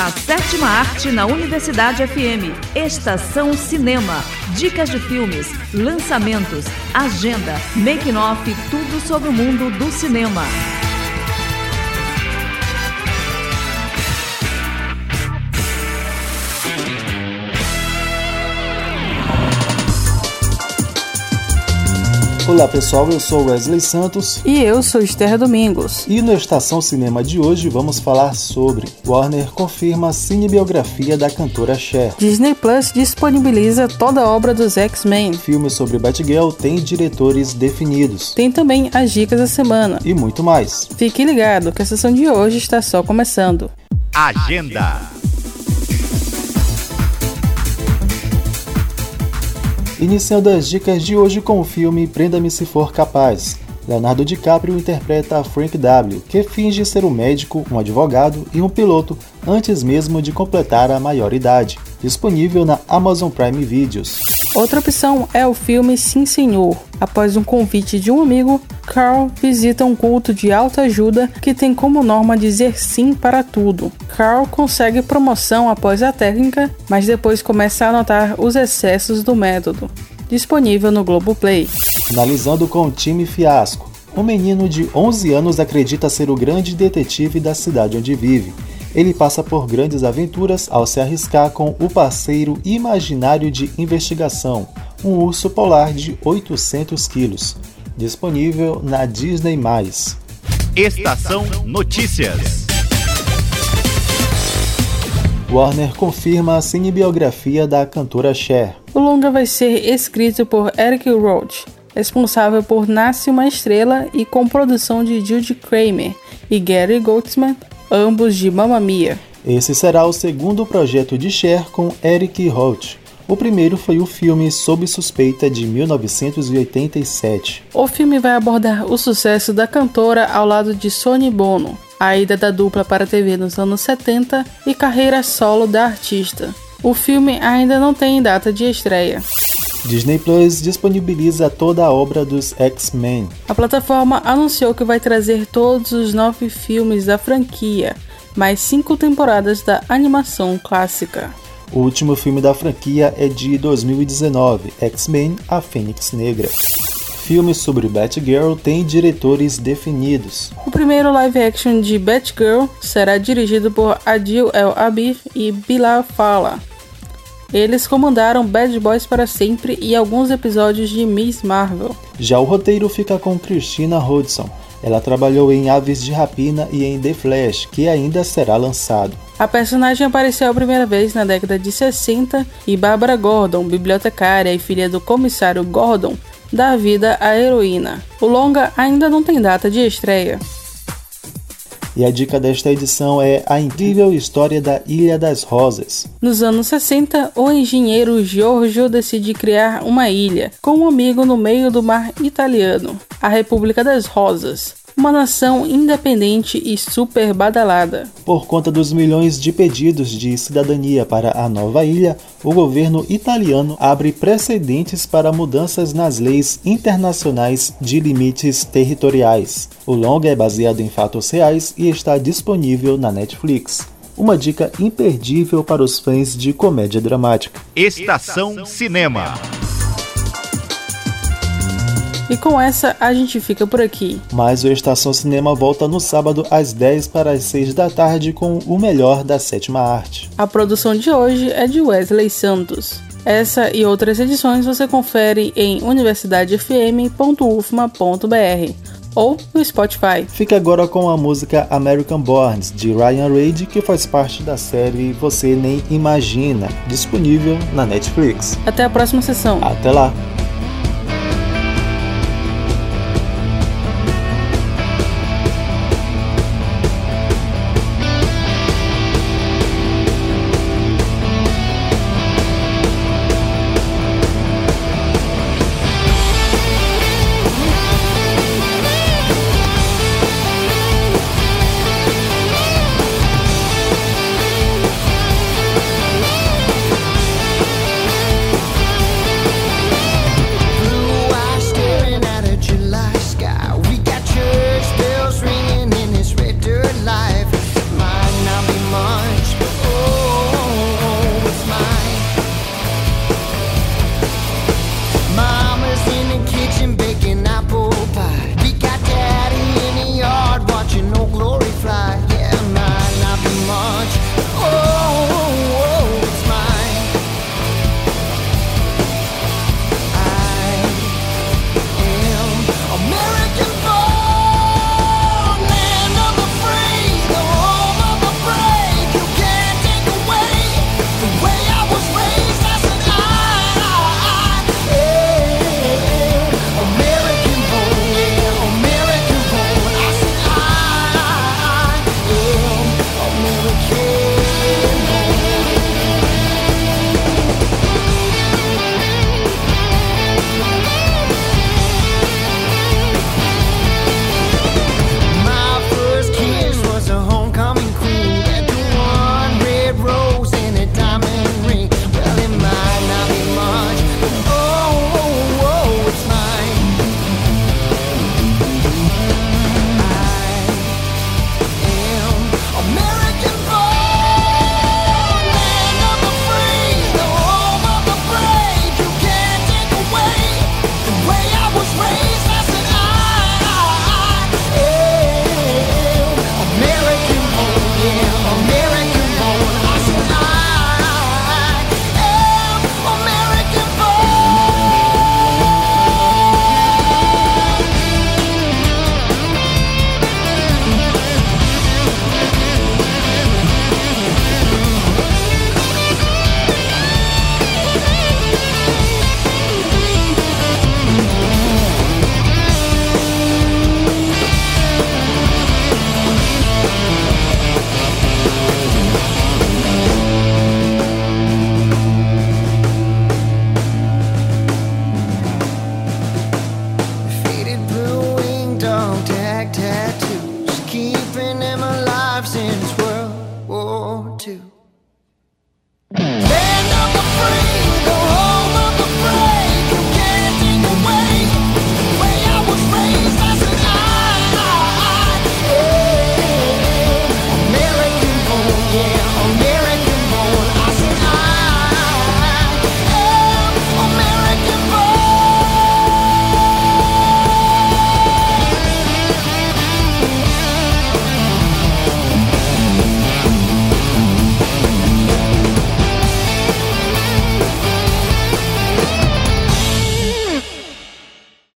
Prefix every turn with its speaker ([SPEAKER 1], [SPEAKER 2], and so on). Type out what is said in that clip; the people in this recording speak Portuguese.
[SPEAKER 1] A sétima arte na Universidade FM. Estação Cinema. Dicas de filmes, lançamentos, agenda, making-off, tudo sobre o mundo do cinema.
[SPEAKER 2] Olá pessoal, eu sou Wesley Santos.
[SPEAKER 3] E eu sou Esther Domingos.
[SPEAKER 2] E no Estação Cinema de hoje vamos falar sobre Warner confirma a cinebiografia da cantora Cher.
[SPEAKER 3] Disney Plus disponibiliza toda a obra dos X-Men.
[SPEAKER 2] Filme sobre Batgirl tem diretores definidos.
[SPEAKER 3] Tem também as dicas da semana.
[SPEAKER 2] E muito mais.
[SPEAKER 3] Fique ligado que a sessão de hoje está só começando.
[SPEAKER 4] Agenda.
[SPEAKER 2] Iniciando as dicas de hoje com o filme Prenda-me se for capaz. Leonardo DiCaprio interpreta Frank W., que finge ser um médico, um advogado e um piloto antes mesmo de completar a maioridade. Disponível na Amazon Prime Videos.
[SPEAKER 3] Outra opção é o filme Sim Senhor. Após um convite de um amigo, Carl visita um culto de alta ajuda que tem como norma dizer sim para tudo. Carl consegue promoção após a técnica, mas depois começa a notar os excessos do método. Disponível no Globoplay.
[SPEAKER 2] Finalizando com o time fiasco. Um menino de 11 anos acredita ser o grande detetive da cidade onde vive ele passa por grandes aventuras ao se arriscar com o parceiro imaginário de investigação, um urso polar de 800 quilos, disponível na Disney+.
[SPEAKER 4] Estação Notícias
[SPEAKER 2] Warner confirma a cinebiografia da cantora Cher.
[SPEAKER 3] O longa vai ser escrito por Eric Roach, responsável por Nasce uma Estrela e com produção de Judy Kramer e Gary Goldsman, ambos de Mamma Mia.
[SPEAKER 2] Esse será o segundo projeto de Cher com Eric Roth. O primeiro foi o filme Sob Suspeita de 1987.
[SPEAKER 3] O filme vai abordar o sucesso da cantora ao lado de Sonny Bono, a ida da dupla para a TV nos anos 70 e carreira solo da artista. O filme ainda não tem data de estreia.
[SPEAKER 2] Disney Plus disponibiliza toda a obra dos X-Men.
[SPEAKER 3] A plataforma anunciou que vai trazer todos os nove filmes da franquia, mais cinco temporadas da animação clássica.
[SPEAKER 2] O último filme da franquia é de 2019, X-Men: A Fênix Negra. Filmes sobre Batgirl têm diretores definidos.
[SPEAKER 3] O primeiro live action de Batgirl será dirigido por Adil El Abir e Bilal Fala. Eles comandaram Bad Boys para sempre e alguns episódios de Miss Marvel.
[SPEAKER 2] Já o roteiro fica com Christina Hodson. Ela trabalhou em Aves de Rapina e em The Flash, que ainda será lançado.
[SPEAKER 3] A personagem apareceu a primeira vez na década de 60 e Barbara Gordon, bibliotecária e filha do comissário Gordon, dá vida à heroína. O longa ainda não tem data de estreia.
[SPEAKER 2] E a dica desta edição é a incrível história da Ilha das Rosas.
[SPEAKER 3] Nos anos 60, o engenheiro Giorgio decide criar uma ilha com um amigo no meio do mar italiano, a República das Rosas uma nação independente e super badalada.
[SPEAKER 2] Por conta dos milhões de pedidos de cidadania para a nova ilha, o governo italiano abre precedentes para mudanças nas leis internacionais de limites territoriais. O longa é baseado em fatos reais e está disponível na Netflix. Uma dica imperdível para os fãs de comédia dramática.
[SPEAKER 4] Estação Cinema.
[SPEAKER 3] E com essa a gente fica por aqui.
[SPEAKER 2] Mas o Estação Cinema volta no sábado às 10 para as 6 da tarde com o melhor da sétima arte.
[SPEAKER 3] A produção de hoje é de Wesley Santos. Essa e outras edições você confere em universidadefm.ufma.br ou no Spotify.
[SPEAKER 2] Fique agora com a música American Borns de Ryan Reid, que faz parte da série Você Nem Imagina, disponível na Netflix.
[SPEAKER 3] Até a próxima sessão.
[SPEAKER 2] Até lá.
[SPEAKER 5] To.